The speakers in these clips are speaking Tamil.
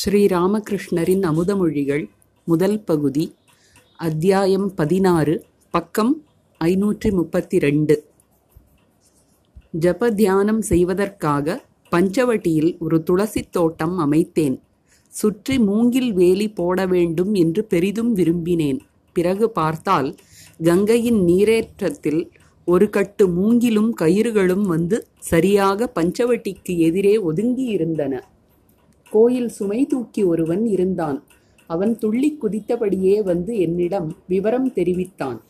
ஸ்ரீராமகிருஷ்ணரின் அமுதமொழிகள் முதல் பகுதி அத்தியாயம் பதினாறு பக்கம் ஐநூற்றி முப்பத்தி ரெண்டு ஜப தியானம் செய்வதற்காக பஞ்சவட்டியில் ஒரு துளசித் தோட்டம் அமைத்தேன். சுற்றி மூங்கில் வேலி போட வேண்டும் என்று பெரிதும் விரும்பினேன். பிறகு பார்த்தால் கங்கையின் நீரேற்றத்தில் ஒரு கட்டு மூங்கிலும் கயிறுகளும் வந்து சரியாக பஞ்சவட்டிக்கு எதிரே ஒதுங்கியிருந்தன. கோயில் சுமை தூக்கி ஒருவன் இருந்தான். அவன் துள்ளி குதித்தபடியே வந்து என்னிடம் விவரம் தெரிவித்தான்.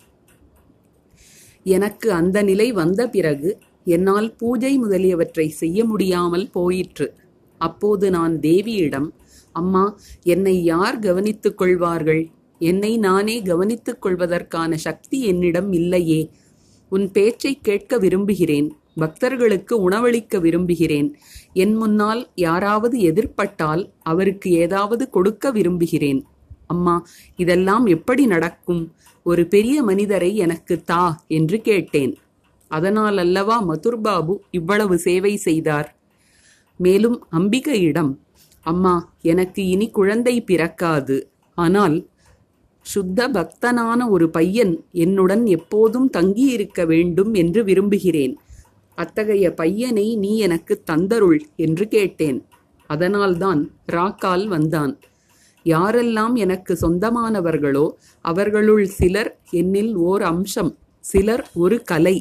எனக்கு அந்த நிலை வந்த பிறகு என்னால் பூஜை முதலியவற்றை செய்ய முடியாமல் போயிற்று. அப்போது நான் தேவியிடம் அம்மா என்னை யார் கவனித்துக் கொள்வார்கள்? என்னை நானே கவனித்துக் கொள்வதற்கான சக்தி என்னிடம் இல்லையே. உன் பேச்சை கேட்க விரும்புகிறேன். பக்தர்களுக்கு உணவளிக்க விரும்புகிறேன். என் முன்னால் யாராவது எதிர்ப்பட்டால் அவருக்கு ஏதாவது கொடுக்க விரும்புகிறேன். அம்மா இதெல்லாம் எப்படி நடக்கும்? ஒரு பெரிய மனிதரை எனக்கு தா என்று கேட்டேன். அதனால் அல்லவா மதுர்பாபு இவ்வளவு சேவை செய்தார்? மேலும் அம்பிகையிடம் அம்மா எனக்கு இனி குழந்தை பிறக்காது. ஆனால் சுத்த பக்தனான ஒரு பையன் என்னுடன் எப்போதும் தங்கியிருக்க வேண்டும் என்று விரும்புகிறேன். அத்தகைய பையனை நீ எனக்கு தந்தருள் என்று கேட்டேன். அதனால்தான் ராக்கால் வந்தான். யாரெல்லாம் எனக்கு சொந்தமானவர்களோ அவர்களுள் சிலர் என்னில் ஓர் அம்சம் சிலர் ஒரு கலை.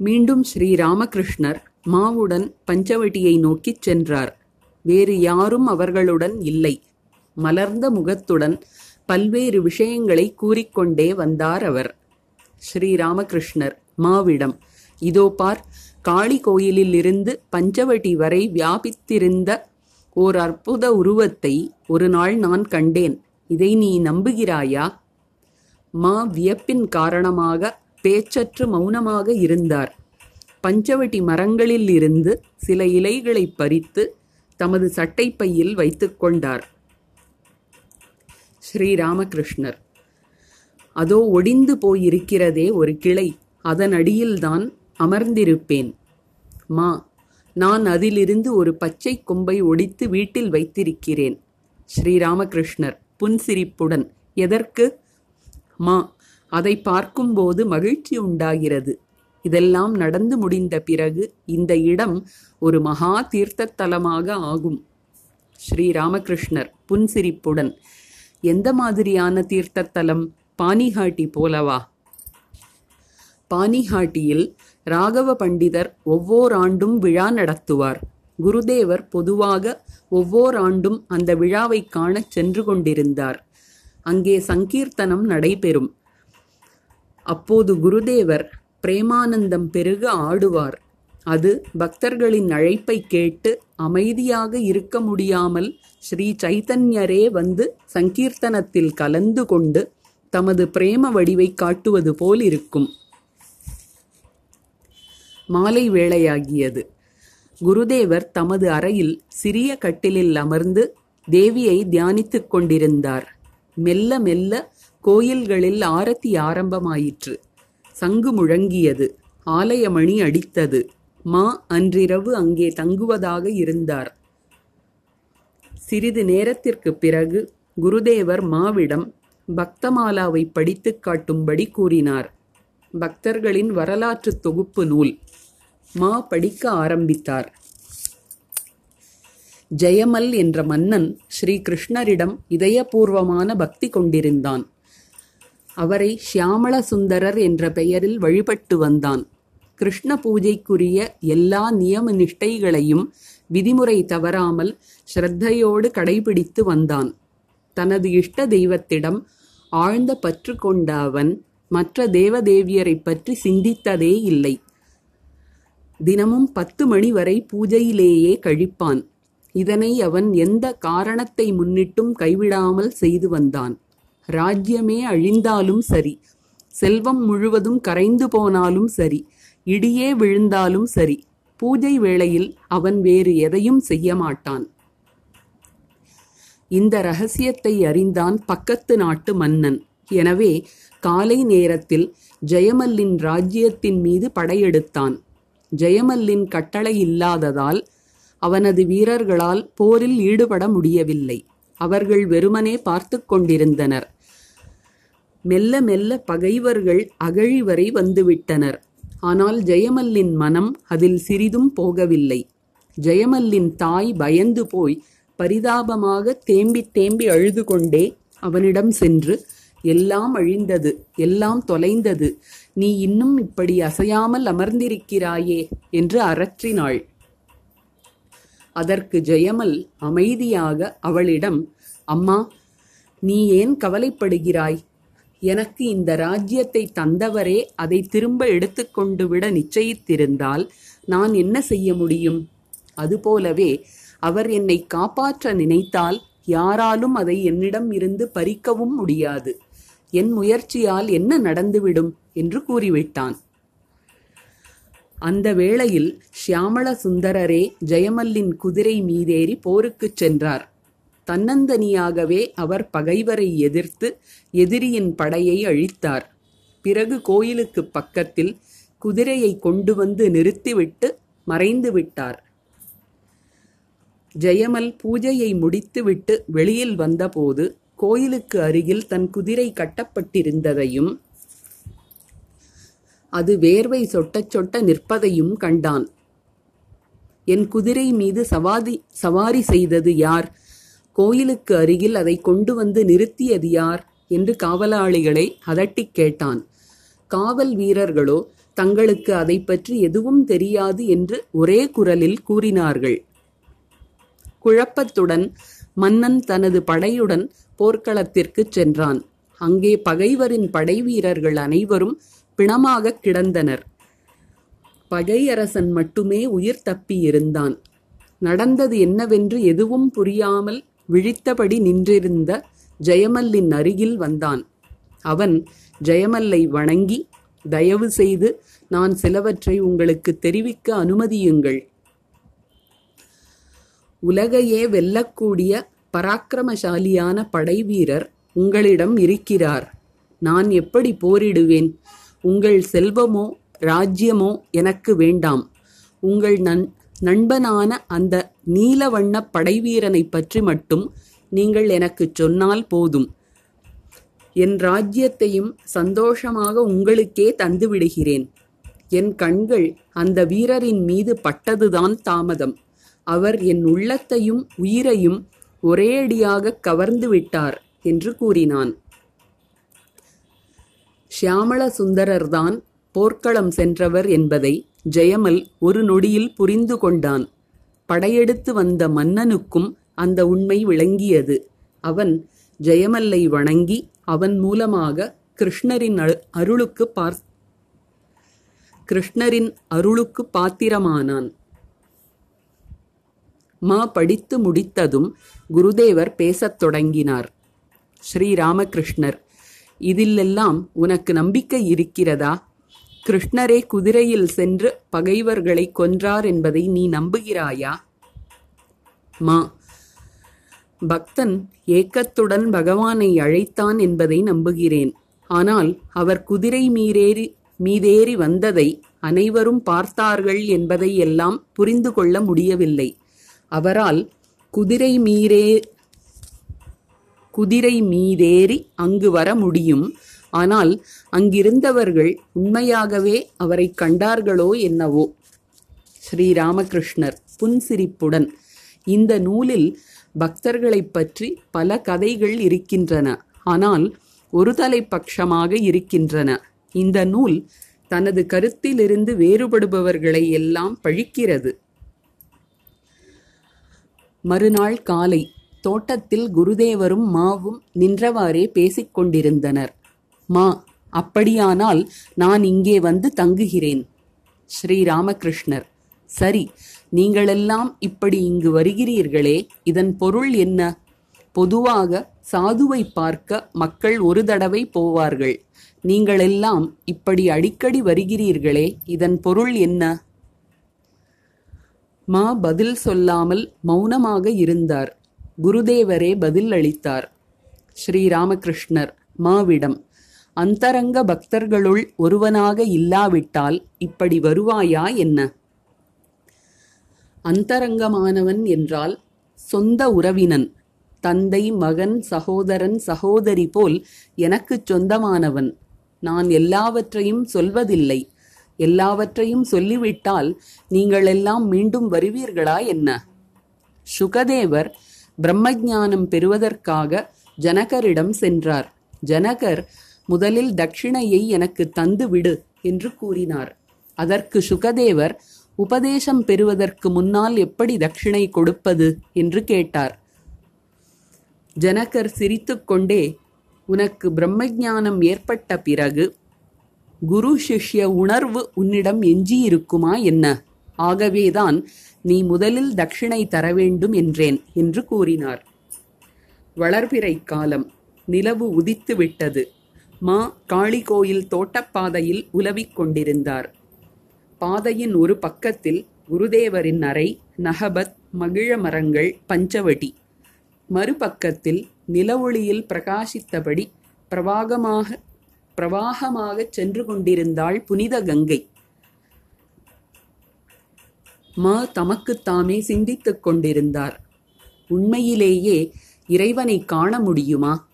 மீண்டும் ஸ்ரீ ராமகிருஷ்ணர் மாவுடன் பஞ்சவட்டியை நோக்கிச் சென்றார். வேறு யாரும் அவர்களுடன் இல்லை. மலர்ந்த முகத்துடன் பல்வேறு விஷயங்களை கூறிக்கொண்டே வந்தார் அவர். ஸ்ரீ ராமகிருஷ்ணர் மாவிடம். இதோ பார் காளி கோயிலிலிருந்து பஞ்சவடி பஞ்சவட்டி வரை வியாபித்திருந்த ஓர் அற்புத உருவத்தை ஒரு நாள் நான் கண்டேன். இதை நீ நம்புகிறாயா? மா வியப்பின் காரணமாக பேச்சற்று மௌனமாக இருந்தார். பஞ்சவட்டி மரங்களில் இருந்து சில இலைகளை பறித்து தமது சட்டைப்பையில் வைத்து கொண்டார். ஸ்ரீராமகிருஷ்ணர். அதோ ஒடிந்து போயிருக்கிறதே ஒரு கிளை. அதன் அடியில்தான் அமர்ந்திருப்பேன். மா நான் அதிலிருந்து ஒரு பச்சை கொம்பை ஒடித்து வீட்டில் வைத்திருக்கிறேன். ஸ்ரீராமகிருஷ்ணர் புன்சிரிப்புடன் எதற்கு? மா அதை பார்க்கும்போது மகிழ்ச்சி உண்டாகிறது. இதெல்லாம் நடந்து முடிந்த பிறகு இந்த இடம் ஒரு மகா தீர்த்தத்தலமாக ஆகும். ஸ்ரீராமகிருஷ்ணர் புன்சிரிப்புடன் எந்த மாதிரியான தீர்த்தத்தலம்? பானிகாட்டி போலவா? பானிஹாட்டியில் ராகவ பண்டிதர் ஒவ்வோராண்டும் விழா நடத்துவார். குருதேவர் பொதுவாக ஒவ்வோராண்டும் அந்த விழாவை காணச் சென்று கொண்டிருந்தார். அங்கே சங்கீர்த்தனம் நடைபெறும். அப்போது குருதேவர் பிரேமானந்தம் பெருக ஆடுவார். அது பக்தர்களின் அழைப்பை கேட்டு அமைதியாக இருக்க முடியாமல் ஸ்ரீ சைத்தன்யரே வந்து சங்கீர்த்தனத்தில் கலந்து கொண்டு தமது பிரேம வடிவை காட்டுவது போல் இருக்கும் மாலை வேளையாகியது. குருதேவர் தமது அறையில் சிறிய கட்டிலில் அமர்ந்து தேவியை தியானித்துக் கொண்டிருந்தார். மெல்ல மெல்ல கோயில்களில் ஆரத்தி ஆரம்பமாயிற்று. சங்கு முழங்கியது. ஆலயமணி அடித்தது. மா அன்றிரவு அங்கே தங்குவதாக இருந்தார். சிறிது நேரத்திற்கு பிறகு குருதேவர் மாவிடம் பக்தமாலாவை படித்துக் காட்டும்படி கூறினார். பக்தர்களின் வரலாற்று தொகுப்பு நூல். மா படிக்க ஆரம்பித்தார். ஜெயமல் என்ற மன்னன் ஸ்ரீ கிருஷ்ணரிடம் இதயபூர்வமான பக்தி கொண்டிருந்தான். அவரை ஷியாமள சுந்தரர் என்ற பெயரில் வழிபட்டு வந்தான். கிருஷ்ண பூஜைக்குரிய எல்லா நியம நிஷ்டைகளையும் விதிமுறை தவறாமல் ஸ்ரத்தையோடு கடைபிடித்து வந்தான். தனது இஷ்ட தெய்வத்திடம் ஆழ்ந்த பற்று கொண்ட அவன் மற்ற தேவதேவியரை பற்றி சிந்தித்ததே இல்லை. தினமும் பத்து மணி வரை பூஜையிலேயே கழிப்பான். இதனை அவன் எந்த காரணத்தை முன்னிட்டும் கைவிடாமல் செய்து வந்தான். ராஜ்யமே அழிந்தாலும் சரி செல்வம் முழுவதும் கரைந்து போனாலும் சரி இடியே விழுந்தாலும் சரி பூஜை வேளையில் அவன் வேறு எதையும் செய்ய மாட்டான். இந்த ரகசியத்தை அறிந்தான் பக்கத்து நாட்டு மன்னன். எனவே காலை நேரத்தில் ஜெயமல்லின் ராஜ்யத்தின் மீது படையெடுத்தான். ஜெயமல்லின் கட்டளை இல்லாததால் அவனது வீரர்களால் போரில் ஈடுபட முடியவில்லை. அவர்கள் வெறுமனே பார்த்து கொண்டிருந்தனர். மெல்ல மெல்ல பகைவர்கள் அகழி வரை வந்துவிட்டனர். ஆனால் ஜெயமல்லின் மனம் அதில் சிறிதும் போகவில்லை. ஜெயமல்லின் தாய் பயந்து போய் பரிதாபமாக தேம்பி தேம்பி அழுது கொண்டே அவனிடம் சென்று எல்லாம் அழிந்தது எல்லாம் தொலைந்தது. நீ இன்னும் இப்படி அசையாமல் அமர்ந்திருக்கிறாயே என்று அரற்றினாள் அதற்கு ஜெயமல் அமைதியாக அவளிடம் அம்மா நீ ஏன் கவலைப்படுகிறாய்? எனக்கு இந்த ராஜ்யத்தை தந்தவரே அதை திரும்ப எடுத்துக்கொண்டு விட நிச்சயித்திருந்தால் நான் என்ன செய்ய முடியும்? அதுபோலவே அவர் என்னை காப்பாற்ற நினைத்தால் யாராலும் அதை என்னிடம் இருந்து பறிக்கவும் முடியாது. என் முயற்சியால் என்ன நடந்துவிடும் என்று கூறிவிட்டான். அந்த வேளையில் ஷியாமள சுந்தரரே ஜெயமல்லின் குதிரை மீதேறி போருக்குச் சென்றார். தன்னந்தனியாகவே அவர் பகைவரை எதிர்த்து எதிரியின் படையை அழித்தார். பிறகு கோயிலுக்கு பக்கத்தில் குதிரையை கொண்டு வந்து நிறுத்திவிட்டு மறைந்து விட்டார். ஜெயமல் பூஜையை முடித்துவிட்டு வெளியில் வந்தபோது கோயிலுக்கு அருகில் தன் குதிரை கட்டப்பட்டிருந்ததையும் அது வேர்வை சொட்டச் சொட்ட நிற்பதையும் கண்டான். என் குதிரை மீது சவாதி சவாரி செய்தது யார்? கோயிலுக்கு அருகில் அதை கொண்டு வந்து நிறுத்தியது யார்? என்று காவலாளிகளை அதட்டிக் கேட்டான். காவல் வீரர்களோ தங்களுக்கு அதை பற்றி எதுவும் தெரியாது என்று ஒரே குரலில் கூறினார்கள். குழப்பத்துடன் மன்னன் தனது படையுடன் போர்க்களத்திற்குச் சென்றான். அங்கே பகைவரின் படைவீரர்கள் அனைவரும் பிணமாக கிடந்தனர். பகையரசன் மட்டுமே உயிர் தப்பியிருந்தான் நடந்தது என்னவென்று எதுவும் புரியாமல் விழித்தபடி நின்றிருந்த ஜெயமல்லின் அருகில் வந்தான். அவன் ஜெயமல்லை வணங்கி தயவு செய்து நான் சிலவற்றை உங்களுக்கு தெரிவிக்க அனுமதியுங்கள். உலகையே வெல்லக்கூடிய பராக்கிரமசாலியான படைவீரர் உங்களிடம் இருக்கிறார். நான் எப்படி போரிடுவேன்? உங்கள் செல்வமோ ராஜ்யமோ எனக்கு வேண்டாம். உங்கள் நன் நண்பனான அந்த நீலவண்ண படைவீரனை பற்றி மட்டும் நீங்கள் எனக்குச் சொன்னால் போதும். என் ராஜ்யத்தையும் சந்தோஷமாக உங்களுக்கே தந்துவிடுகிறேன். என் கண்கள் அந்த வீரரின் மீது பட்டதுதான் தாமதம். அவர் என் உள்ளத்தையும் உயிரையும் ஒரேடியாக கவர்ந்து விட்டார் என்று கூறினான். ஷியாமள சுந்தரர்தான் போர்க்களம் சென்றவர் என்பதை ஜெயமல் ஒரு நொடியில் புரிந்து கொண்டான். படையெடுத்து வந்த மன்னனுக்கும் அந்த உண்மை விளங்கியது. அவன் ஜெயமல்லை வணங்கி அவன் மூலமாக கிருஷ்ணரின் அருளுக்கு பார் கிருஷ்ணரின் அருளுக்கு பாத்திரமானான். மா படித்து முடித்ததும் குருதேவர் பேசத் தொடங்கினார். ஸ்ரீராமகிருஷ்ணர் இதிலெல்லாம் உனக்கு நம்பிக்கை இருக்கிறதா? கிருஷ்ணரே குதிரையில் சென்று பகைவர்களை கொன்றார் என்பதை நீ நம்புகிறாயா? மா பக்தன் ஏக்கத்துடன் பகவானை அழைத்தான் என்பதை நம்புகிறேன். ஆனால் அவர் குதிரை மீறேறி மீதேறி வந்ததை அனைவரும் பார்த்தார்கள் என்பதை எல்லாம் புரிந்து கொள்ள முடியவில்லை. அவரால் குதிரை மீறே குதிரை மீதேறி அங்கு வர முடியும். ஆனால் அங்கிருந்தவர்கள் உண்மையாகவே அவரை கண்டார்களோ என்னவோ? ஸ்ரீராமகிருஷ்ணர் புன்சிரிப்புடன் இந்த நூலில் பக்தர்களைப் பற்றி பல கதைகள் இருக்கின்றன. ஆனால் ஒரு தலைப்பட்சமாக இருக்கின்றன. இந்த நூல் தனது கருத்திலிருந்து வேறுபடுபவர்களை எல்லாம் பழிக்கிறது. மறுநாள் காலை தோட்டத்தில் குருதேவரும் மாவும் நின்றவாறே பேசிக் கொண்டிருந்தனர். மா அப்படியானால் நான் இங்கே வந்து தங்குகிறேன். ஸ்ரீராமகிருஷ்ணர். சரி நீங்களெல்லாம் இப்படி இங்கு வருகிறீர்களே இதன் பொருள் என்ன? பொதுவாக சாதுவை பார்க்க மக்கள் ஒரு தடவை போவார்கள். நீங்களெல்லாம் இப்படி அடிக்கடி வருகிறீர்களே இதன் பொருள் என்ன? மா பதில் சொல்லாமல் மௌனமாக இருந்தார். குருதேவரே பதில் அளித்தார். ஸ்ரீராமகிருஷ்ணர் மாவிடம் அந்தரங்க பக்தர்களுள் ஒருவனாக இல்லாவிட்டால் இப்படி வருவாயா என்ன? அந்தரங்கமானவன் என்றால் சொந்த உறவினன் தந்தை மகன் சகோதரன் சகோதரி போல் எனக்குச் சொந்தமானவன். நான் எல்லாவற்றையும் சொல்வதில்லை. எல்லாவற்றையும் சொல்லிவிட்டால் நீங்கள் எல்லாம் மீண்டும் வருவீர்களா என்ன? சுகதேவர் பிரம்மஞானம் பெறுவதற்காக ஜனகரிடம் சென்றார். ஜனகர் முதலில் தட்சிணையை எனக்கு தந்து விடு என்று கூறினார். அதற்கு சுகதேவர் உபதேசம் பெறுவதற்கு முன்னால் எப்படி தட்சிணை கொடுப்பது? என்று கேட்டார். ஜனகர் சிரித்துக்கொண்டே உனக்கு பிரம்மஞானம் ஏற்பட்ட பிறகு குரு சிஷ்ய உணர்வு உன்னிடம் எஞ்சியிருக்குமா என்ன? ஆகவேதான் நீ முதலில் தட்சிணை தர வேண்டும் என்றேன் என்று கூறினார். வளர்பிறை காலம் நிலவு உதித்து விட்டது. மா காளி கோயில் தோட்டப்பாதையில் உலவிக் கொண்டிருந்தார். பாதையின் ஒரு பக்கத்தில் குருதேவரின் அறை நகபத் மகிழ மரங்கள் பஞ்சவடி. மறுபக்கத்தில் நிலவொளியில் பிரகாசித்தபடி பிரவாகமாக பிரவாகமாகச் சென்று கொண்டிருந்தாள் புனித கங்கை. மா தமக்குத்தாமே சிந்தித்துக் கொண்டிருந்தார். உண்மையிலேயே இறைவனை காண முடியுமா?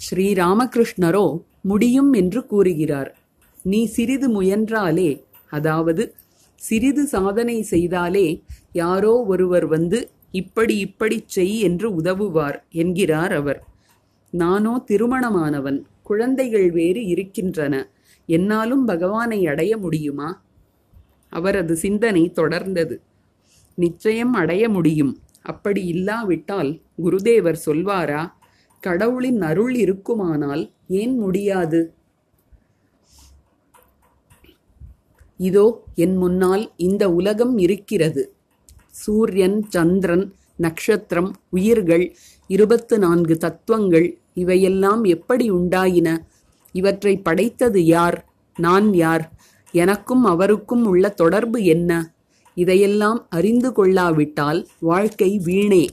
ஸ்ரீராமகிருஷ்ணரோ முடியும் என்று கூறுகிறார். நீ சிறிது முயன்றாலே அதாவது சிறிது சாதனை செய்தாலே யாரோ ஒருவர் வந்து இப்படி இப்படி செய் என்று உதவுவார் என்கிறார் அவர். நானோ திருமணமானவன். குழந்தைகள் வேறு இருக்கின்றன. என்னாலும் பகவானை அடைய முடியுமா? அவரது சிந்தனை தொடர்ந்தது. நிச்சயம் அடைய முடியும். அப்படி இல்லாவிட்டால் குருதேவர் சொல்வாரா? கடவுளின் அருள் இருக்குமானால் ஏன் முடியாது? இதோ என் முன்னால் இந்த உலகம் இருக்கிறது. சூரியன் சந்திரன் நட்சத்திரம் உயிர்கள் இருபத்து நான்கு தத்துவங்கள் இவையெல்லாம் எப்படி உண்டாயின? இவற்றை படைத்தது யார்? நான் யார்? எனக்கும் அவருக்கும் உள்ள தொடர்பு என்ன? இதையெல்லாம் அறிந்து கொள்ளாவிட்டால் வாழ்க்கை வீணே.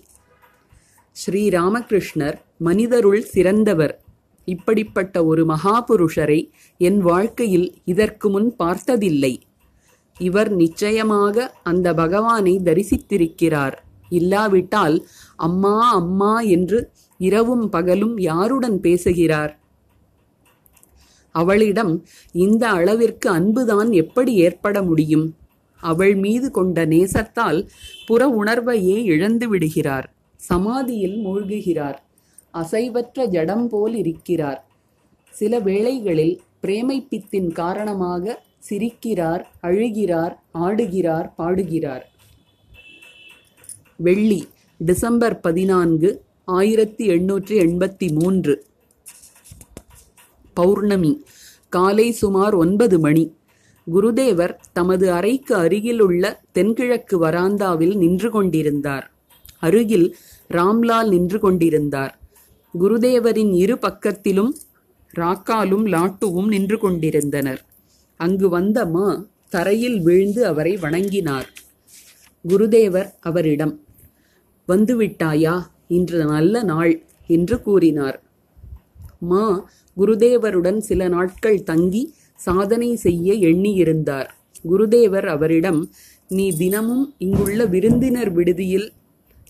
ஸ்ரீ ராமகிருஷ்ணர் மனிதருள் சிறந்தவர். இப்படிப்பட்ட ஒரு மகாபுருஷரை என் வாழ்க்கையில் இதற்கு முன் பார்த்ததில்லை. இவர் நிச்சயமாக அந்த பகவானை தரிசித்திருக்கிறார். இல்லாவிட்டால் அம்மா அம்மா என்று இரவும் பகலும் யாருடன் பேசுகிறார்? அவளிடம் இந்த அளவிற்கு அன்புதான் எப்படி ஏற்பட முடியும்? அவள் மீது கொண்ட நேசத்தால் புற உணர்வையே இழந்து விடுகிறார். சமாதியில் மூழ்குகிறார். அசைவற்ற ஜடம் போல் இருக்கிறார். சில வேளைகளில் பிரேமைப்பித்தின் காரணமாக சிரிக்கிறார் அழுகிறார் ஆடுகிறார் பாடுகிறார். வெள்ளி டிசம்பர் பதினான்கு ஆயிரத்தி எண்ணூற்றி எண்பத்தி மூன்று. பௌர்ணமி காலை சுமார் ஒன்பது மணி. குருதேவர் தமது அறைக்கு அருகிலுள்ள தென்கிழக்கு வராந்தாவில் நின்று கொண்டிருந்தார். அருகில் ராம்லால் நின்று கொண்டிருந்தார். குருதேவரின் இரு பக்கத்திலும் ராக்காலும் லாட்டுவும் நின்று கொண்டிருந்தனர். அங்கு வந்த மா தரையில் விழுந்து அவரை வணங்கினார். குருதேவர் அவரிடம் வந்துவிட்டாயா? இன்று நல்ல நாள் என்று கூறினார். மா குருதேவருடன் சில நாட்கள் தங்கி சாதனை செய்ய எண்ணியிருந்தார். குருதேவர் அவரிடம் நீ தினமும் இங்குள்ள விருந்தினர் விடுதியில்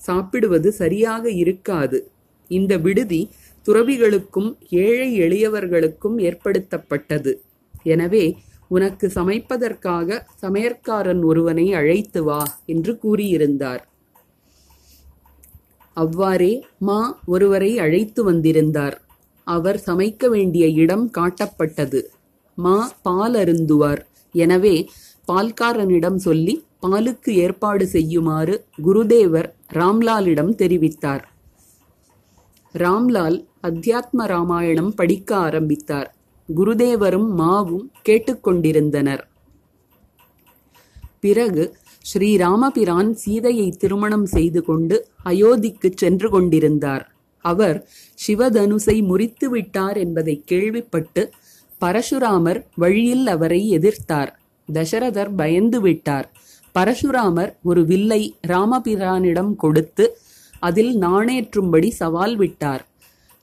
சாப்பிடுவது சரியாக இருக்காது. இந்த விடுதி துறவிகளுக்கும் ஏழை எளியவர்களுக்கும் ஏற்படுத்தப்பட்டது. எனவே உனக்கு சமைப்பதற்காக சமையற்காரன் ஒருவனை அழைத்து வா என்று கூறியிருந்தார். அவ்வாறே மா ஒருவரை அழைத்து வந்திருந்தார். அவர் சமைக்க வேண்டிய இடம் காட்டப்பட்டது. மா பால் அருந்துவார். எனவே பால்காரனிடம் சொல்லி பாலுக்கு ஏற்பாடு செய்யுமாறு குருதேவர் ராம்லாலிடம் தெரிவித்தார். ராம்லால் அத்தியாத்ம ராமாயணம் படிக்க ஆரம்பித்தார். குருதேவரும் மாவும் கேட்டுக்கொண்டிருந்தனர். பிறகு ஸ்ரீராமபிரான் சீதையை திருமணம் செய்து கொண்டு அயோத்திக்குச் சென்று கொண்டிருந்தார். அவர் சிவதனுசை முறித்து விட்டார் என்பதை கேள்விப்பட்டு பரசுராமர் வழியில் அவரை எதிர்த்தார். தசரதர் பயந்து விட்டார். பரசுராமர் ஒரு வில்லை ராமபிரானிடம் கொடுத்து அதில் நாணேற்றும்படி சவால் விட்டார்.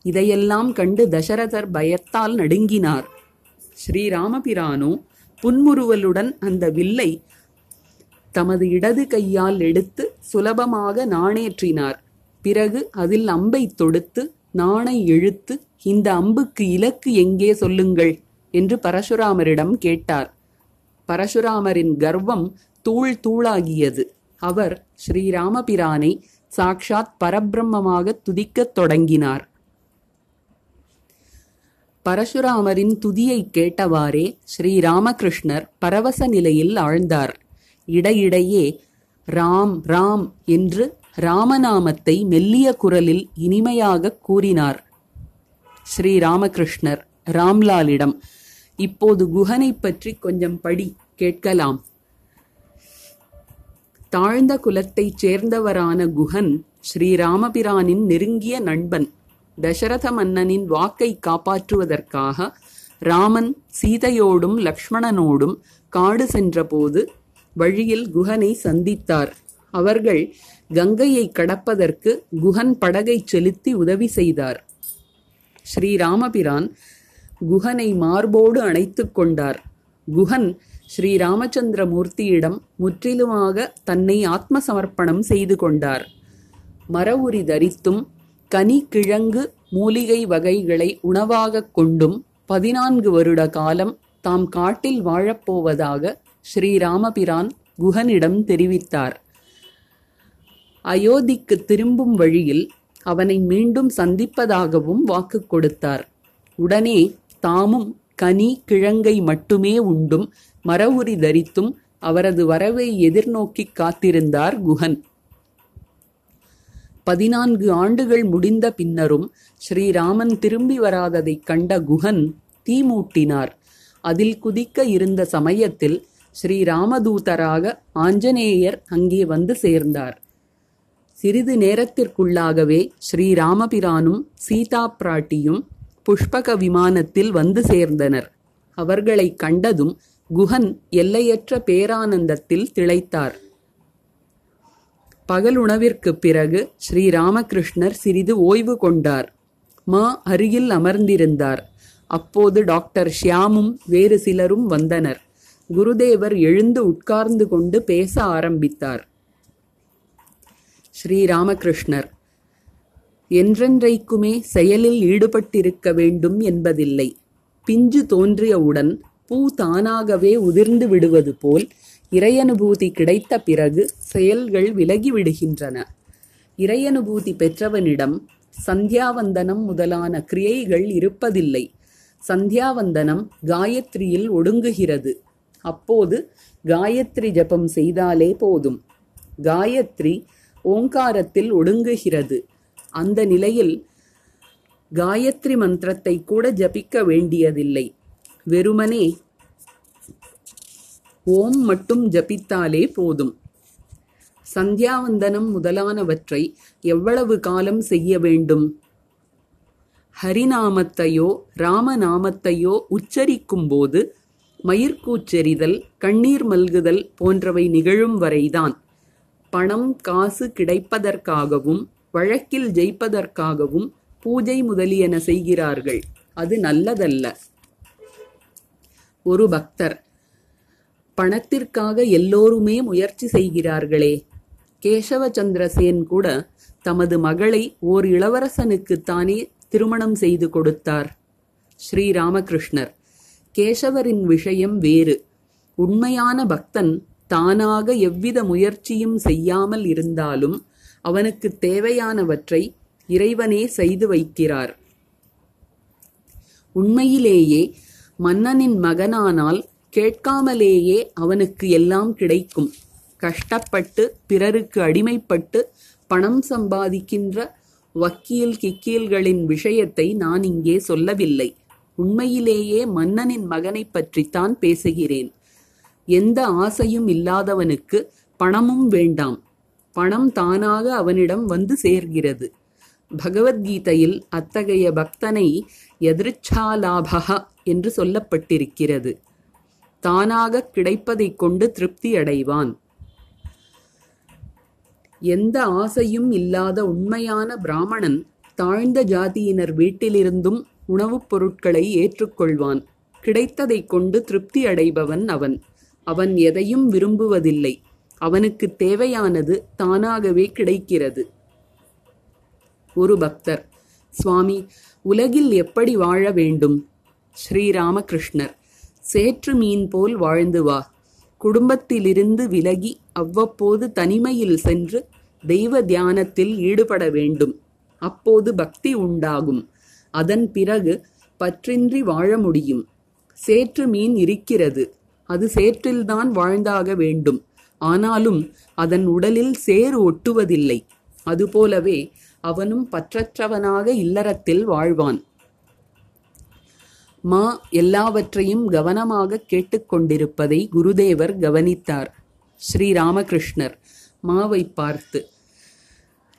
இதையெல்லாம் கண்டு தசரதர் பயத்தால் நடுங்கினார். ஸ்ரீராமபிரானோ புன்முறுவலுடன் அந்த வில்லை தமது இடது கையால் எடுத்து சுலபமாக நாணேற்றினார். பிறகு அதில் அம்பை தொடுத்து நாணை இழுத்து இந்த அம்புக்கு இலக்கு எங்கே சொல்லுங்கள்? என்று பரசுராமரிடம் கேட்டார். பரசுராமரின் கர்வம் தூள் தூளாகியது. அவர் ஸ்ரீராமபிரானை சாக்ஷாத் பரபிரம்மமாக துதிக்கத் தொடங்கினார். பரசுராமரின் துதியை கேட்டவாறே ஸ்ரீராமகிருஷ்ணர் பரவச நிலையில் ஆழ்ந்தார். இடையிடையே ராம் ராம் என்று ராமநாமத்தை மெல்லிய குரலில் இனிமையாகக் கூறினார். ஸ்ரீராமகிருஷ்ணர் ராம்லாலிடம் இப்போது குஹனை பற்றி கொஞ்சம் படி கேட்கலாம். தாழ்ந்த குலத்தைச் சேர்ந்தவரான குஹன் ஸ்ரீராமபிரானின் நெருங்கிய நண்பன் தசரத மன்னனின் வாக்கை காப்பாற்றுவதற்காக ராமன் சீதையோடும் லக்ஷ்மணனோடும் காடு சென்றபோது வழியில் குஹனை சந்தித்தார். அவர்கள் கங்கையை கடப்பதற்கு குஹன் படகை செலுத்தி உதவி செய்தார். ஸ்ரீராமபிரான் குஹனை மார்போடு அணைத்து கொண்டார். குஹன் ஸ்ரீராமச்சந்திரமூர்த்தியிடம் முற்றிலுமாக தன்னை ஆத்ம சமர்ப்பணம் செய்து கொண்டார். மரவுரி தரித்தும் கனி கிழங்கு மூலிகை வகைகளை உணவாகக் கொண்டும் பதினான்கு வருட காலம் தாம் காட்டில் வாழப்போவதாக ஸ்ரீராமபிரான் குஹனிடம் தெரிவித்தார். அயோத்திக்கு திரும்பும் வழியில் அவனை மீண்டும் சந்திப்பதாகவும் வாக்கு கொடுத்தார். உடனே தாமும் கனி கிழங்கை மட்டுமே உண்டும் மரவுரி தரித்தும் அவரது வரவை எதிர்நோக்கி காத்திருந்தார் குஹன் பதினான்கு ஆண்டுகள் முடிந்த பின்னரும் ஸ்ரீராமன் திரும்பி வராததைக் கண்ட குஹன் தீ மூட்டினார். அதில் குதிக்க இருந்த சமயத்தில் ஸ்ரீராமதூதராக ஆஞ்சநேயர் அங்கே வந்து சேர்ந்தார். சிறிது நேரத்திற்குள்ளாகவே ஸ்ரீராமபிரானும் சீதா பிராட்டியும் புஷ்பக விமானத்தில் வந்து சேர்ந்தனர். அவர்களை கண்டதும் குஹன் எல்லையற்ற பேரானந்தத்தில் திளைத்தார். பகலுணவிற்குப் பிறகு ஸ்ரீராமகிருஷ்ணர் சிறிது ஓய்வு கொண்டார். மா அருகில் அமர்ந்திருந்தார். அப்போது டாக்டர் ஷியாமும் வேறு சிலரும் வந்தனர். குருதேவர் எழுந்து உட்கார்ந்து கொண்டு பேச ஆரம்பித்தார். ஸ்ரீராமகிருஷ்ணர் என்றென்றைக்குமே செயலில் ஈடுபட்டிருக்க வேண்டும் என்பதில்லை. பிஞ்சு தோன்றியவுடன் பூ தானாகவே உதிர்ந்து விடுவது போல் இறையனுபூதி கிடைத்த பிறகு செயல்கள் விலகிவிடுகின்றன இறையனுபூதி பெற்றவனிடம் சந்தியாவந்தனம் முதலான கிரியைகள் இருப்பதில்லை. சந்தியாவந்தனம் காயத்ரியில் ஒடுங்குகிறது. அப்போது காயத்ரி ஜபம் செய்தாலே போதும். காயத்ரி ஓங்காரத்தில் ஒடுங்குகிறது. அந்த நிலையில் காயத்ரி மந்திரத்தை கூட ஜபிக்க வேண்டியதில்லை. வெறுமனே ஓம் மட்டும் ஜபித்தாலே போதும். சந்தியாவந்தனம் முதலானவற்றை எவ்வளவு காலம் செய்ய வேண்டும்? ஹரிநாமத்தையோ ராமநாமத்தையோ உச்சரிக்கும்போது மயிர்கூச்செறிதல் கண்ணீர் மல்குதல் போன்றவை நிகழும் வரைதான். பணம் காசு கிடைப்பதற்காகவும் வழக்கில் ஜெயிப்பதற்காகவும் பூஜை முதலியன செய்கிறார்கள். அது நல்லதல்ல. ஒரு பக்தர் பணத்திற்காக எல்லோருமே முயற்சி செய்கிறார்களே. கேசவச்சந்திரசேன் கூட தமது மகளை ஓர் இளவரசனுக்குத்தானே திருமணம் செய்து கொடுத்தார். ஸ்ரீராமகிருஷ்ணர். கேசவரின் விஷயம் வேறு. உண்மையான பக்தன் தானாக எவ்வித முயற்சியும் செய்யாமல் இருந்தாலும் அவனுக்கு தேவையானவற்றை இறைவனே செய்து வைக்கிறார். உண்மையிலேயே மன்னனின் மகனானால் கேட்காமலேயே அவனுக்கு எல்லாம் கிடைக்கும். கஷ்டப்பட்டு பிறருக்கு அடிமைப்பட்டு பணம் சம்பாதிக்கின்ற வக்கீல் கிக்கீல்களின் விஷயத்தை நான் இங்கே சொல்லவில்லை. உண்மையிலேயே மன்னனின் மகனைப் பற்றித்தான் பேசுகிறேன். எந்த ஆசையும் இல்லாதவனுக்கு பணமும் வேண்டாம். பணம் தானாக அவனிடம் வந்து சேர்கிறது. பகவத்கீதையில் அத்தகைய பக்தனை எதிர்ச்சாலாபகா என்று சொல்லப்பட்டிருக்கிறது. தானாக கிடைப்பதைக் கொண்டு திருப்தி அடைவான். எந்த ஆசையும் இல்லாத உண்மையான பிராமணன் தாழ்ந்த ஜாதியினர் வீட்டிலிருந்தும் உணவுப் பொருட்களை ஏற்றுக்கொள்வான். கிடைத்ததைக் கொண்டு திருப்தி அடைபவன் அவன். அவன் எதையும் விரும்புவதில்லை. அவனுக்கு தேவையானது தானாகவே கிடைக்கிறது. ஒரு பக்தர் சுவாமி உலகில் எப்படி வாழ வேண்டும் ஸ்ரீராமகிருஷ்ணர் சேற்று மீன் போல் வாழ்ந்து வா. குடும்பத்திலிருந்து விலகி அவ்வப்போது தனிமையில் சென்று தெய்வ தியானத்தில் ஈடுபட வேண்டும். அப்போது பக்தி உண்டாகும். அதன் பிறகு பற்றின்றி வாழ முடியும். சேற்று மீன் இருக்கிறது. அது சேற்றில்தான் வாழ்ந்தாக வேண்டும். ஆனாலும் அதன் உடலில் சேறு ஒட்டுவதில்லை. அதுபோலவே அவனும் பற்றற்றவனாக இல்லறத்தில் வாழ்வான். மா எல்லாவற்றையும் கவனமாக கேட்டுக்கொண்டிருப்பதை குருதேவர் கவனித்தார். ஸ்ரீராமகிருஷ்ணர் மாவை பார்த்து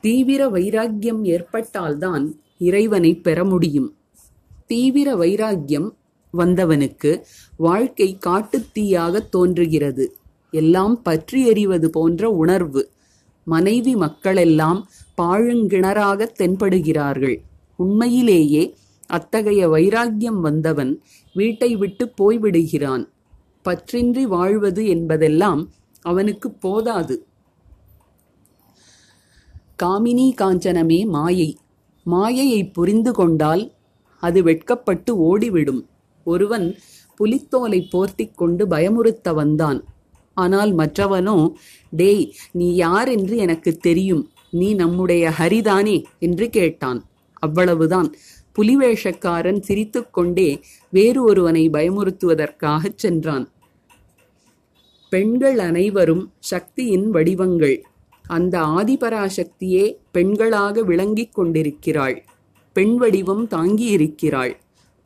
தீவிர வைராக்கியம் ஏற்பட்டால்தான் இறைவனை பெற முடியும். தீவிர வைராக்கியம் வந்தவனுக்கு வாழ்க்கை காட்டுத்தீயாக தோன்றுகிறது. எல்லாம் பற்றி எறிவது போன்ற உணர்வு. மனைவி மக்களெல்லாம் பாழுங்கிணறாக தென்படுகிறார்கள். உண்மையிலேயே அத்தகைய வைராக்கியம் வந்தவன் வீட்டை விட்டு போய்விடுகிறான். பற்றின்றி வாழ்வது என்பதெல்லாம் அவனுக்கு போதாது. காமினி காஞ்சனமே மாயை. மாயையை புரிந்து கொண்டால் அது வெட்கப்பட்டு ஓடிவிடும். ஒருவன் புலித்தோலை போர்த்திக் கொண்டு பயமுறுத்த வந்தான். ஆனால் மற்றவனோ டேய் நீ யார் என்று எனக்கு தெரியும். நீ நம்முடைய ஹரிதானே என்று கேட்டான். அவ்வளவுதான். புலிவேஷக்காரன் சிரித்துக்கொண்டே வேறு ஒருவனை பயமுறுத்துவதற்காகச் சென்றான். பெண்கள் அனைவரும் சக்தியின் வடிவங்கள். அந்த ஆதிபராசக்தியே பெண்களாக விளங்கிக் கொண்டிருக்கிறாள். பெண் வடிவம் தாங்கியிருக்கிறாள்.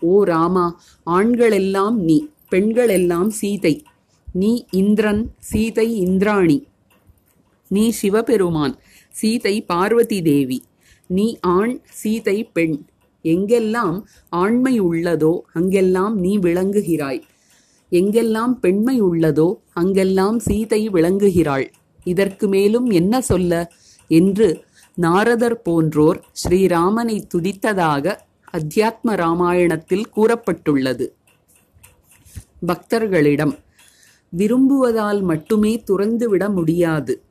ஓ ராமா ஆண்களெல்லாம் நீ பெண்களெல்லாம் சீதை. நீ இந்திரன் சீதை இந்திராணி. நீ சிவபெருமான் சீதை பார்வதி தேவி. நீ ஆண் சீதை பெண். எங்கெல்லாம் ஆண்மை உள்ளதோ அங்கெல்லாம் நீ விளங்குகிறாய். எங்கெல்லாம் பெண்மை உள்ளதோ அங்கெல்லாம் சீதை விளங்குகிறாள். இதற்கு மேலும் என்ன சொல்ல? என்று நாரதர் போன்றோர் ஸ்ரீராமனை துதித்ததாக அத்தியாத்ம ராமாயணத்தில் கூறப்பட்டுள்ளது. பக்தர்களிடம் விரும்புவதால் மட்டுமே துறந்துவிட முடியாது.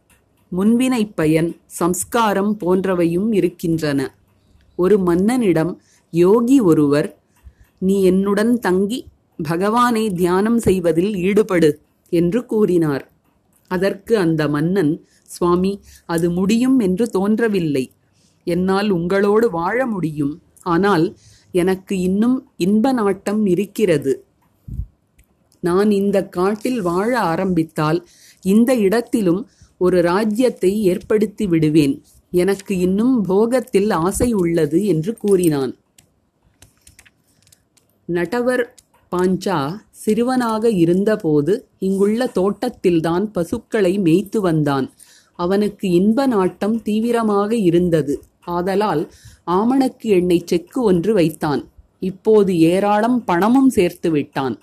முன்வினை பயன் சம்ஸ்காரம் போன்றவையும் இருக்கின்றன. ஒரு மன்னனிடம் யோகி ஒருவர் நீ என்னுடன் தங்கி பகவானை தியானம் செய்வதில் ஈடுபடு என்று கூறினார். அதற்கு அந்த மன்னன் சுவாமி அது முடியும் என்று தோன்றவில்லை. என்னால் உங்களோடு வாழ முடியும். ஆனால் எனக்கு இன்னும் இன்ப நாட்டம் இருக்கிறது. நான் இந்த காட்டில் வாழ ஆரம்பித்தால் இந்த இடத்திலும் ஒரு ராஜ்யத்தை ஏற்படுத்தி விடுவேன். எனக்கு இன்னும் போகத்தில் ஆசை உள்ளது என்று கூறினான். நடவர் பாஞ்சா சிறுவனாக இருந்தபோது இங்குள்ள தோட்டத்தில்தான் பசுக்களை மேய்த்து வந்தான். அவனுக்கு இன்ப நாட்டம் தீவிரமாக இருந்தது. ஆதலால் ஆமணக்கு எண்ணெய் செக்கு ஒன்று வைத்தான். இப்போது ஏராளம் பணமும் சேர்த்து விட்டான்.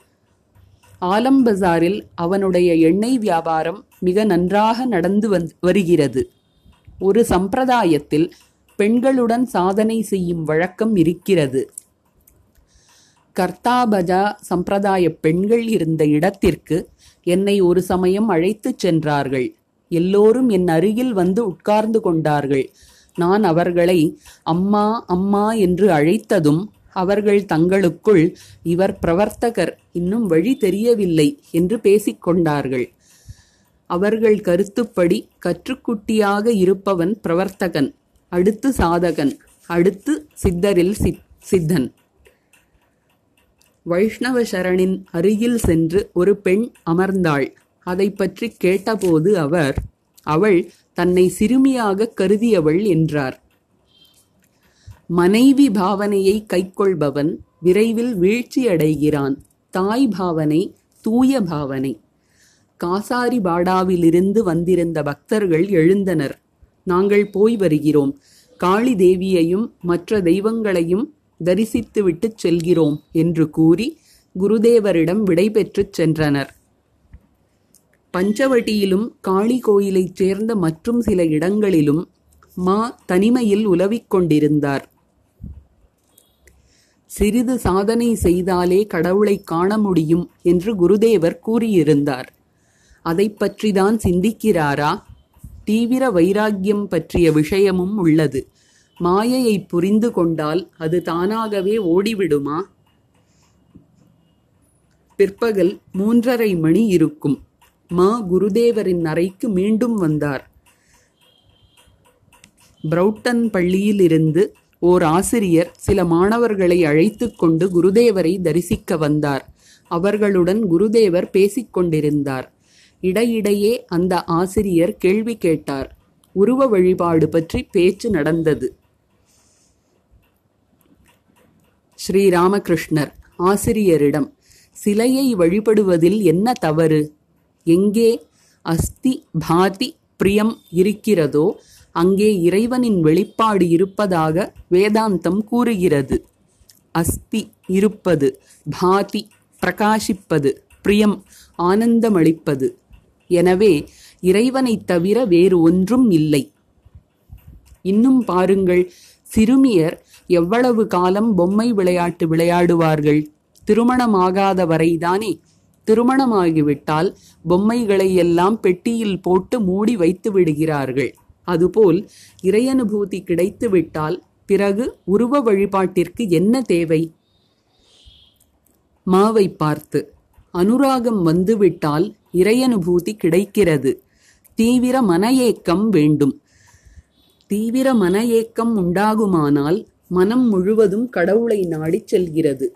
ஆலம் பஜாரில் அவனுடைய எண்ணெய் வியாபாரம் மிக நன்றாக நடந்து வருகிறது. ஒரு சம்பிரதாயத்தில் பெண்களுடன் சாதனை செய்யும் வழக்கம் இருக்கிறது. கர்த்தாபஜா சம்பிரதாய பெண்கள் இருந்த இடத்திற்கு என்னை ஒரு சமயம் அழைத்துச் சென்றார்கள். எல்லோரும் என் அருகில் வந்து உட்கார்ந்து கொண்டார்கள். நான் அவர்களை அம்மா அம்மா என்று அழைத்ததும் அவர்கள் தங்களுக்குள் இவர் பிரவர்த்தகர் இன்னும் வழி தெரியவில்லை என்று பேசிக்கொண்டார்கள் அவர்கள் கருத்துப்படி கற்றுக்குட்டியாக இருப்பவன் பிரவர்த்தகன் அடுத்து சாதகன் அடுத்து சித்தரில் சித்தன். வைஷ்ணவ சரணின் அருகில் சென்று ஒரு பெண் அமர்ந்தாள். அதை பற்றி கேட்டபோது அவர் அவள் தன்னை சிறுமியாக கருதியவள் என்றார். மனைவி பாவனையை கைக்கொள்பவன் விரைவில் வீழ்ச்சியடைகிறான். தாய் பாவனை தூய பாவனை. காசாரி பாடாவிலிருந்து வந்திருந்த பக்தர்கள் எழுந்தனர். நாங்கள் போய் வருகிறோம். காளி தேவியையும் மற்ற தெய்வங்களையும் தரிசித்துவிட்டுச் செல்கிறோம் என்று கூறி குருதேவரிடம் விடைபெற்றுச் சென்றனர். பஞ்சவட்டியிலும் காளி கோயிலைச் சேர்ந்த மற்றும் சில இடங்களிலும் மா தனிமையில் உலவிக் கொண்டிருந்தார். சிறிது சாதனை செய்தாலே கடவுளை காண முடியும் என்று குருதேவர் கூறியிருந்தார். அதை பற்றிதான் சிந்திக்கிறாரா? தீவிர வைராக்கியம் பற்றிய விஷயமும் உள்ளது. மாயையை புரிந்து கொண்டால் அது தானாகவே ஓடிவிடுமா? பிற்பகல் மூன்றரை மணி இருக்கும். மா குருதேவரின் அறைக்கு மீண்டும் வந்தார். பிரவுட்டன் பள்ளியிலிருந்து ஓர் ஆசிரியர் சில மாணவர்களை அழைத்துக் கொண்டு குருதேவரை தரிசிக்க வந்தார். அவர்களுடன் குருதேவர் பேசிக் கொண்டிருந்தார். இடையிடையே அந்த ஆசிரியர் கேள்வி கேட்டார். உருவ வழிபாடு பற்றி பேச்சு நடந்தது. ஸ்ரீராமகிருஷ்ணர் ஆசிரியரிடம் சிலையை வழிபடுவதில் என்ன தவறு? எங்கே அஸ்தி பாதி பிரியம் இருக்கிறதோ அங்கே இறைவனின் வெளிப்பாடு இருப்பதாக வேதாந்தம் கூறுகிறது. அஸ்தி இருப்பது பாதி பிரகாசிப்பது பிரியம் ஆனந்தமளிப்பது. எனவே இறைவனைத் தவிர வேறு ஒன்றும் இல்லை. இன்னும் பாருங்கள் சிறுமியர் எவ்வளவு காலம் பொம்மை விளையாட்டு விளையாடுவார்கள்? திருமணமாகாத வரைதானே திருமணமாகிவிட்டால் பொம்மைகளை எல்லாம் பெட்டியில் போட்டு மூடி வைத்து விடுகிறார்கள். அதுபோல் இறையனுபூதி கிடைத்துவிட்டால் பிறகு உருவ வழிபாட்டிற்கு என்ன தேவை? மாவை பார்த்து அனுராகம் வந்துவிட்டால் இறையனுபூதி கிடைக்கிறது. தீவிர மன ஏக்கம் வேண்டும். தீவிர மன ஏக்கம் உண்டாகுமானால் மனம் முழுவதும் கடவுளை நாடிச் செல்கிறது.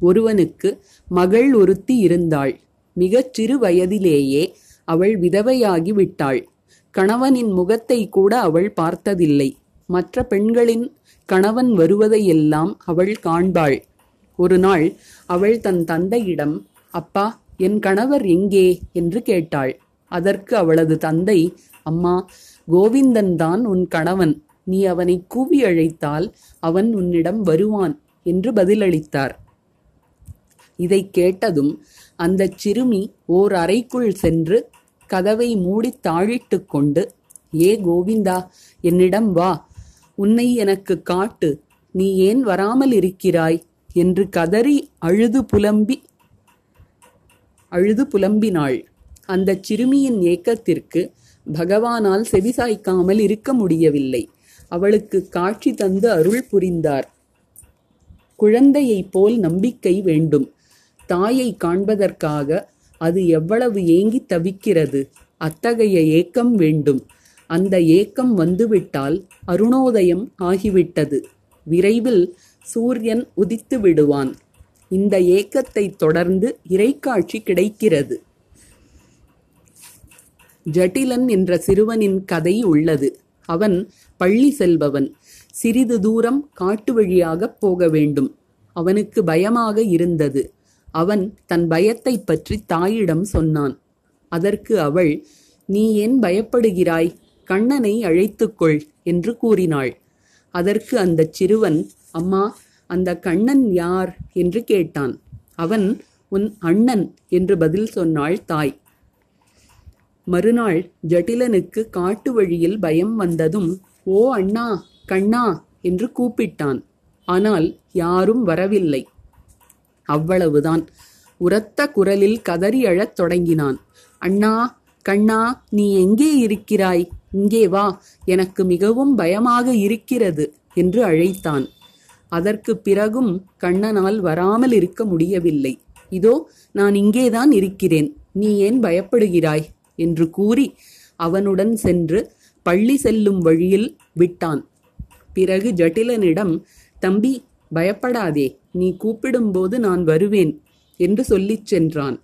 ஒருவனுக்கு மகள் ஒருத்தி இருந்தாள். மிகச் சிறு வயதிலேயே அவள் விதவையாகி விட்டாள். கணவனின் முகத்தை கூட அவள் பார்த்ததில்லை. மற்ற பெண்களின் கணவன் வருவதையெல்லாம் அவள் காண்பாள். ஒரு நாள் அவள் தன் தந்தையிடம் அப்பா என் கணவர் எங்கே? என்று கேட்டாள். அதற்கு அவளது தந்தை அம்மா கோவிந்தன் தான் உன் கணவன். நீ அவனை கூவி அழைத்தால் அவன் உன்னிடம் வருவான் என்று பதிலளித்தார். இதை கேட்டதும் அந்தச் சிறுமி ஓர் அறைக்குள் சென்று கதவை மூடித் தாழிட்டு கொண்டு ஏ கோவிந்தா என்னிடம் வா. உன்னை எனக்கு காட்டு. நீ ஏன் வராமல் இருக்கிறாய்? என்று கதறி அழுது புலம்பி அழுது புலம்பினாள். அந்தச் சிறுமியின் ஏக்கத்திற்கு பகவானால் செவிசாய்க்காமல் இருக்க முடியவில்லை. அவளுக்கு காட்சி தந்து அருள் புரிந்தார். குழந்தையைப் போல் நம்பிக்கை வேண்டும். தாயை காண்பதற்காக அது எவ்வளவு ஏங்கி தவிக்கிறது. அத்தகைய ஏக்கம் வேண்டும். அந்த ஏக்கம் வந்துவிட்டால் அருணோதயம் ஆகிவிட்டது. விரைவில் சூரியன் உதித்து விடுவான். இந்த ஏக்கத்தை தொடர்ந்து இறைக்காட்சி கிடைக்கிறது. ஜட்டிலன் என்ற சிறுவனின் கதை உள்ளது. அவன் பள்ளி செல்பவன். சிறிது தூரம் காட்டு வழியாகப் போக வேண்டும். அவனுக்கு பயமாக இருந்தது. அவன் தன் பயத்தைப் பற்றி தாயிடம் சொன்னான். அதற்கு அவள் நீ ஏன் பயப்படுகிறாய்? கண்ணனை அழைத்துக்கொள் என்று கூறினாள். அதற்கு அந்தச் சிறுவன் அம்மா அந்த கண்ணன் யார்? என்று கேட்டான். அவன் உன் அண்ணன் என்று பதில் சொன்னாள் தாய். மறுநாள் ஜட்டிலனுக்கு காட்டு வழியில் பயம் வந்ததும் ஓ அண்ணா கண்ணா என்று கூப்பிட்டான். ஆனால் யாரும் வரவில்லை. அவ்வளவுதான். உரத்த குரலில் கதறி அழத் தொடங்கினான். அண்ணா கண்ணா நீ எங்கே இருக்கிறாய்? இங்கே வா. எனக்கு மிகவும் பயமாக இருக்கிறது என்று அழைத்தான். அதற்கு பிறகும் கண்ணனால் வராமல் இருக்க முடியவில்லை. இதோ நான் இங்கேதான் இருக்கிறேன். நீ ஏன் பயப்படுகிறாய்? என்று கூறி அவனுடன் சென்று பள்ளி செல்லும் வழியில் விட்டான். பிறகு ஜட்டிலனிடம் தம்பி பயப்படாதே. நீ கூப்பிடும்போது நான் வருவேன் என்று சொல்லிச் சென்றான்.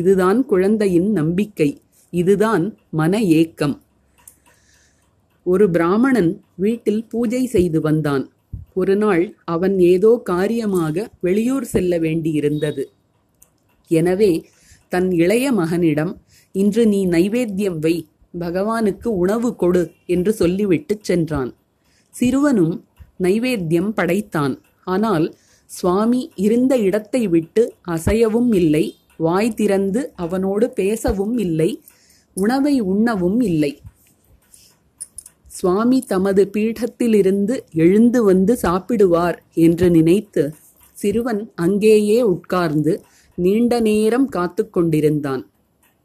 இதுதான் குழந்தையின் நம்பிக்கை. இதுதான் மன ஏக்கம். ஒரு பிராமணன் வீட்டில் பூஜை செய்து வந்தான். ஒரு நாள் அவன் ஏதோ காரியமாக வெளியூர் செல்ல வேண்டியிருந்தது. எனவே தன் இளைய மகனிடம் இன்று நீ நைவேத்தியம் வை. பகவானுக்கு உணவு கொடு என்று சொல்லிவிட்டுச் சென்றான். சிறுவனும் நைவேத்தியம் படைத்தான். ஆனால் சுவாமி இருந்த இடத்தை விட்டு அசையவும் இல்லை வாய் திறந்து அவனோடு பேசவும் இல்லை உணவை உண்ணவும் இல்லை. சுவாமி தமது பீഠத்திலிருந்து எழுந்து வந்து சாப்பிடுவார் என்று நினைத்து சிறுவன் அங்கேயே உட்கார்ந்து நீண்ட நேரம் காத்து கொண்டிருந்தான்.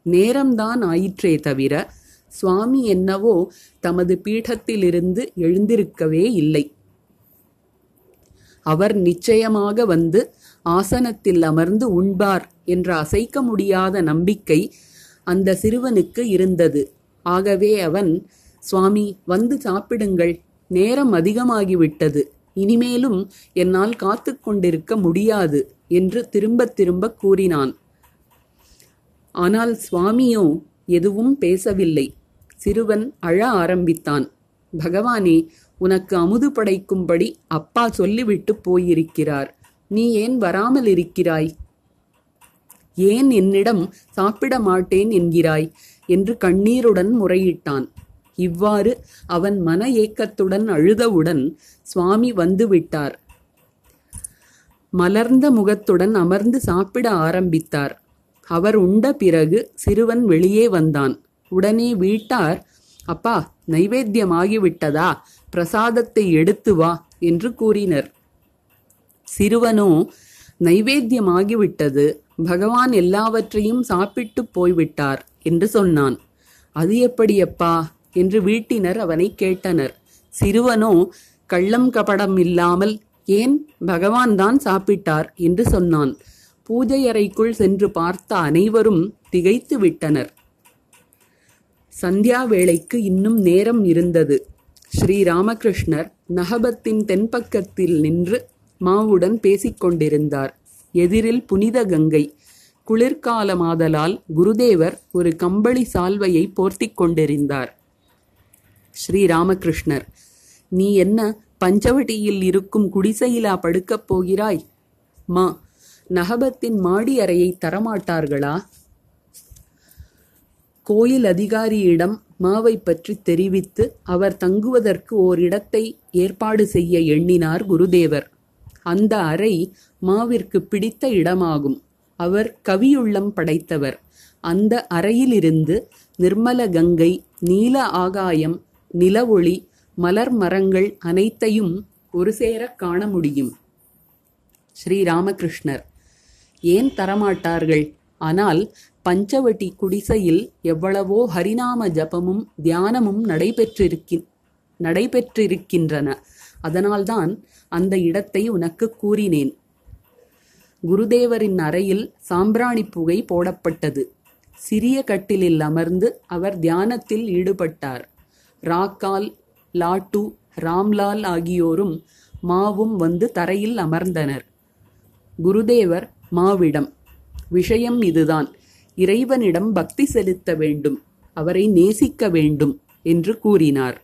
நேரம்தான் ஆயிற்றே தவிர சுவாமி என்னவோ தமது பீடத்திலிருந்து எழுந்திருக்கவே இல்லை. அவர் நிச்சயமாக வந்து ஆசனத்தில் அமர்ந்து உண்பார் என்ற அசைக்க முடியாத நம்பிக்கை அந்த சிறுவனுக்கு இருந்தது. ஆகவே அவன் சுவாமி வந்து சாப்பிடுங்கள். நேரம் அதிகமாகிவிட்டது. இனிமேலும் என்னால் காத்து கொண்டிருக்க முடியாது என்று திரும்ப திரும்ப கூறினான். ஆனால் சுவாமியோ எதுவும் பேசவில்லை. சிறுவன் அழ ஆரம்பித்தான். பகவானே உனக்கு அமுது படைக்கும்படி அப்பா சொல்லிவிட்டு போயிருக்கிறார். நீ ஏன் வராமல் இருக்கிறாய்? ஏன் என்னிடம் சாப்பிட மாட்டேன் என்கிறாய்? என்று கண்ணீருடன் முறையிட்டான். இவ்வாறு அவன் மன ஏக்கத்துடன் அழுதவுடன் சுவாமி வந்துவிட்டார். மலர்ந்த முகத்துடன் அமர்ந்து சாப்பிட ஆரம்பித்தார். அவர் உண்ட பிறகு சிறுவன் வெளியே வந்தான். உடனே வீட்டார் அப்பா நைவேத்தியமாகிவிட்டதா? பிரசாதத்தை எடுத்து வா என்று கூறினர். சிறுவனோ நைவேத்தியமாகிவிட்டது. பகவான் எல்லாவற்றையும் சாப்பிட்டு போய்விட்டார் என்று சொன்னான். அது எப்படியப்பா? என்று வீட்டினர் அவனை கேட்டனர். சிறுவனோ கள்ளம் கபடம் இல்லாமல் ஏன் பகவான் தான் சாப்பிட்டார்? என்று சொன்னான். பூஜை அறைக்குள் சென்று பார்த்த அனைவரும் திகைத்து விட்டனர் சந்தியா வேளைக்கு இன்னும் நேரம் இருந்தது. ஸ்ரீ ராமகிருஷ்ணர் நகபத்தின் தென்பக்கத்தில் நின்று மாவுடன் பேசிக்கொண்டிருந்தார். எதிரில் புனித கங்கை. குளிர்காலமாதலால் குருதேவர் ஒரு கம்பளி சால்வையை போர்த்திக் கொண்டிருந்தார். ஸ்ரீ ராமகிருஷ்ணர் நீ என்ன பஞ்சவட்டியில் இருக்கும் குடிசையிலா படுக்கப் போகிறாய்? மா நகபத்தின் மாடி அறையை தரமாட்டார்களா? கோயில் அதிகாரியிடம் மாவை பற்றி தெரிவித்து அவர் தங்குவதற்கு ஓர் இடத்தை ஏற்பாடு செய்ய எண்ணினார் குருதேவர். அந்த அறை மாவிற்கு பிடித்த இடமாகும். அவர் கவியுள்ளம் படைத்தவர். அந்த அறையிலிருந்து நிர்மல கங்கை நீல ஆகாயம் நிலவொளி மலர் மரங்கள் அனைத்தையும் ஒருசேரக் காண முடியும். ஸ்ரீராமகிருஷ்ணர் ஏன் தரமாட்டார்கள்? ஆனால் பஞ்சவட்டி குடிசையில் எவ்வளவோ ஹரிநாம ஜபமும் தியானமும் நடைபெற்றிருக்கின் நடைபெற்றிருக்கின்றன. அதனால்தான் அந்த இடத்தை உனக்கு கூறினேன். குருதேவரின் அறையில் சாம்பிராணி புகை போடப்பட்டது. சிறிய கட்டிலில் அமர்ந்து அவர் தியானத்தில் ஈடுபட்டார். ராக்கால் லாட்டு ராம்லால் ஆகியோரும் மாவும் வந்து தரையில் அமர்ந்தனர். குருதேவர் மாவிடம் விஷயம் இதுதான். இறைவனிடம் பக்தி செலுத்த வேண்டும். அவரை நேசிக்க வேண்டும் என்று கூறினார்.